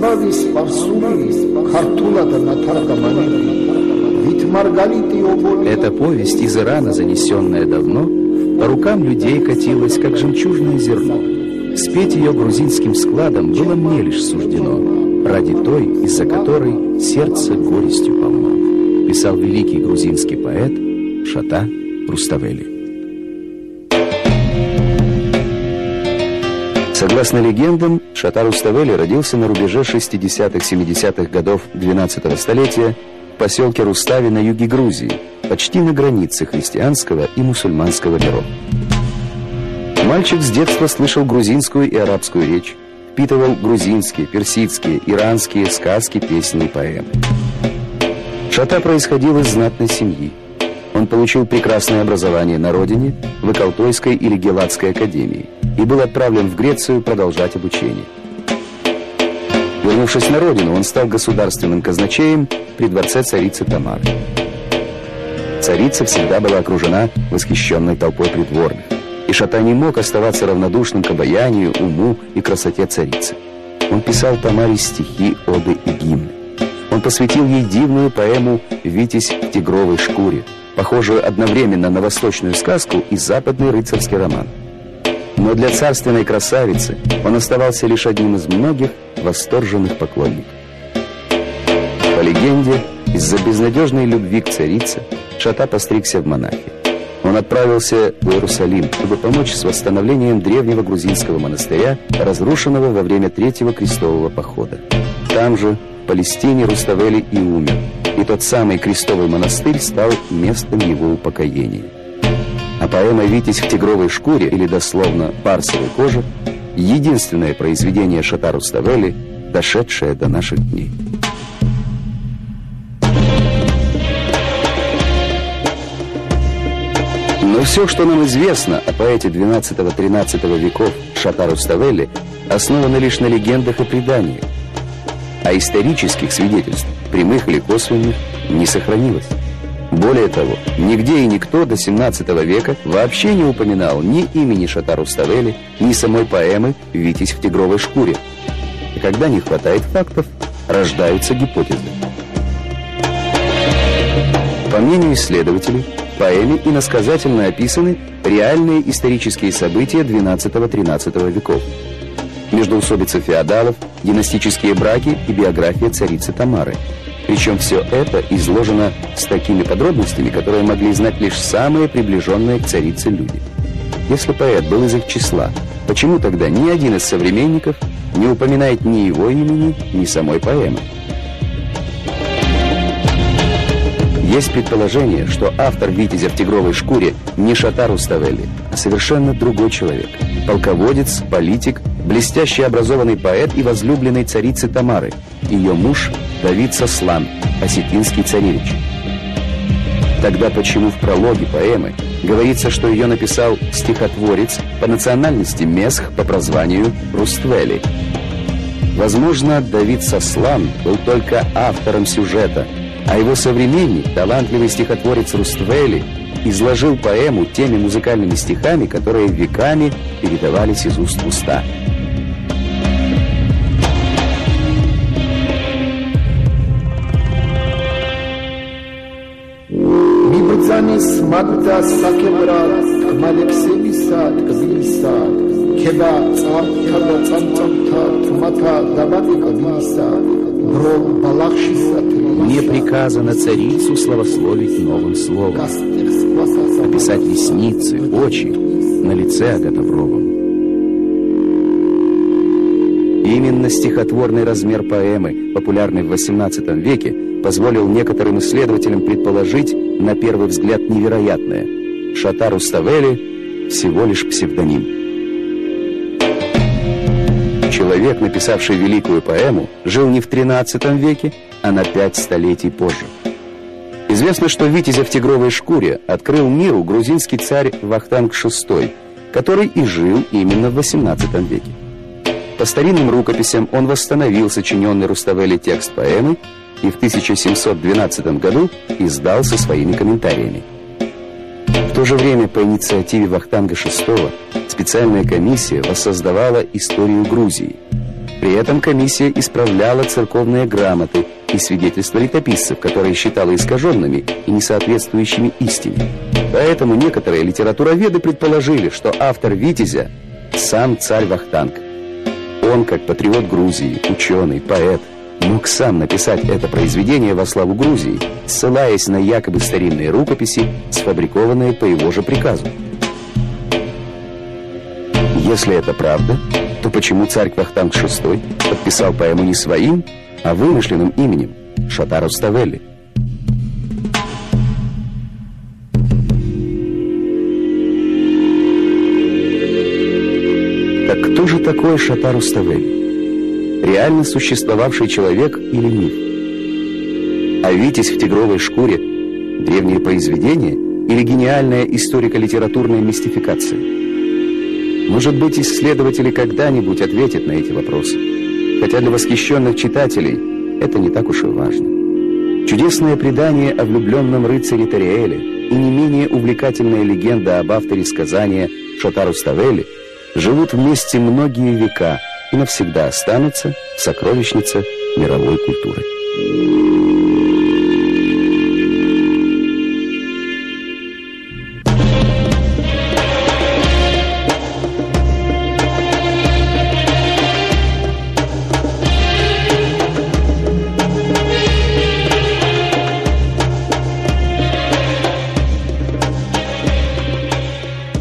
իմբավիս Парсули, Хартулада Натаргамани, ведь Маргарита и Оболь... Эта повесть из Ирана, занесенная давно, по рукам людей катилась, как жемчужное зерно. Спеть ее грузинским складом было мне лишь суждено, ради той, из-за которой сердце горестью полно, писал великий грузинский поэт Шата Руставели. Согласно легендам, Шатар Уставели родился на рубеже 60-70-х годов 12 столетия в поселке Рустави на юге Грузии, почти на границе христианского и мусульманского миров. Мальчик с детства слышал грузинскую и арабскую речь, впитывал грузинские, персидские, иранские сказки, песни и поэмы. Шата происходил из знатной семьи. Он получил прекрасное образование на родине, в Экалтойской или Геладской академии и был отправлен в Грецию продолжать обучение. Вернувшись на родину, он стал государственным казначеем при дворце царицы Тамары. Царица всегда была окружена восхищенной толпой придворных, и Шата не мог оставаться равнодушным к обаянию, уму и красоте царицы. Он писал Тамаре стихи, оды и гимны. Он посвятил ей дивную поэму «Витязь в тигровой шкуре», похожую одновременно на восточную сказку и западный рыцарский роман. Но для царственной красавицы он оставался лишь одним из многих восторженных поклонников. По легенде, из-за безнадежной любви к царице Шата постригся в монахи. Он отправился в Иерусалим, чтобы помочь с восстановлением древнего грузинского монастыря, разрушенного во время Третьего крестового похода. Там же, в Палестине, Руставели и умер, и тот самый крестовый монастырь стал местом его упокоения. Поэма «Витязь в тигровой шкуре» или дословно «Парсовой коже» — единственное произведение Шата Руставели, дошедшее до наших дней. Но все, что нам известно о поэте 12-13 веков Шатару Ставелли, основано лишь на легендах и преданиях, а исторических свидетельств, прямых или косвенных, не сохранилось. Более того, нигде и никто до 17 века вообще не упоминал ни имени Шатару Ставели, ни самой поэмы «Витязь в тигровой шкуре». Когда не хватает фактов, рождаются гипотезы. По мнению исследователей, в поэме иносказательно описаны реальные исторические события XII-XIII веков. Междоусобица феодалов, династические браки и биография царицы Тамары – причем все это изложено с такими подробностями, которые могли знать лишь самые приближенные к царице люди. Если поэт был из их числа, почему тогда ни один из современников не упоминает ни его имени, ни самой поэмы? Есть предположение, что автор «Витязя в тигровой шкуре» не Шатар Уставелли, а совершенно другой человек. Полководец, политик, блестяще образованный поэт и возлюбленный царицы Тамары, ее муж Давид Сослан, осетинский царевич. Тогда почему в прологе поэмы говорится, что ее написал стихотворец по национальности Месх по прозванию Руствели? Возможно, Давид Сослан был только автором сюжета – а его современник, талантливый стихотворец Руствели, изложил поэму теми музыкальными стихами, которые веками передавались из уст в уста. زنی مدد سکبرا ملکسی ساد قدی ساد کبا چام کبا چام چام تا تمتا دبادی قدی сад брон балахши Мне приказано царицу славословить новым словом, описать ресницы, очи на лице Агатовровом. Именно стихотворный размер поэмы, популярный в XVIII веке, позволил некоторым исследователям предположить, на первый взгляд, невероятное. Шатару Ставели всего лишь псевдоним. Человек, написавший великую поэму, жил не в XIII веке, а на пять столетий позже. Известно, что Витязя в тигровой шкуре открыл миру грузинский царь Вахтанг VI, который и жил именно в XVIII веке. По старинным рукописям он восстановил сочиненный Руставели текст поэмы и в 1712 году издал со своими комментариями. В то же время по инициативе Вахтанга VI специальная комиссия воссоздавала историю Грузии. При этом комиссия исправляла церковные грамоты и свидетельства летописцев, которые считала искаженными и несоответствующими истине. Поэтому некоторые литературоведы предположили, что автор «Витязя» сам царь Вахтанг. Он, как патриот Грузии, ученый, поэт, мог сам написать это произведение во славу Грузии, ссылаясь на якобы старинные рукописи, сфабрикованные по его же приказу. Если это правда, то почему царь Квахтанг VI подписал поэму не своим, а вымышленным именем Шатару Ставелли? Так кто же такой Шатару Ставелли? Реально существовавший человек или миф? А Витязь в тигровой шкуре – древнее произведение или гениальная историко-литературная мистификация? Может быть, исследователи когда-нибудь ответят на эти вопросы. Хотя для восхищенных читателей это не так уж и важно. Чудесное предание о влюбленном рыцаре Тариэле и не менее увлекательная легенда об авторе сказания Шотару Ставели живут вместе многие века навсегда останутся в сокровищнице мировой культуры.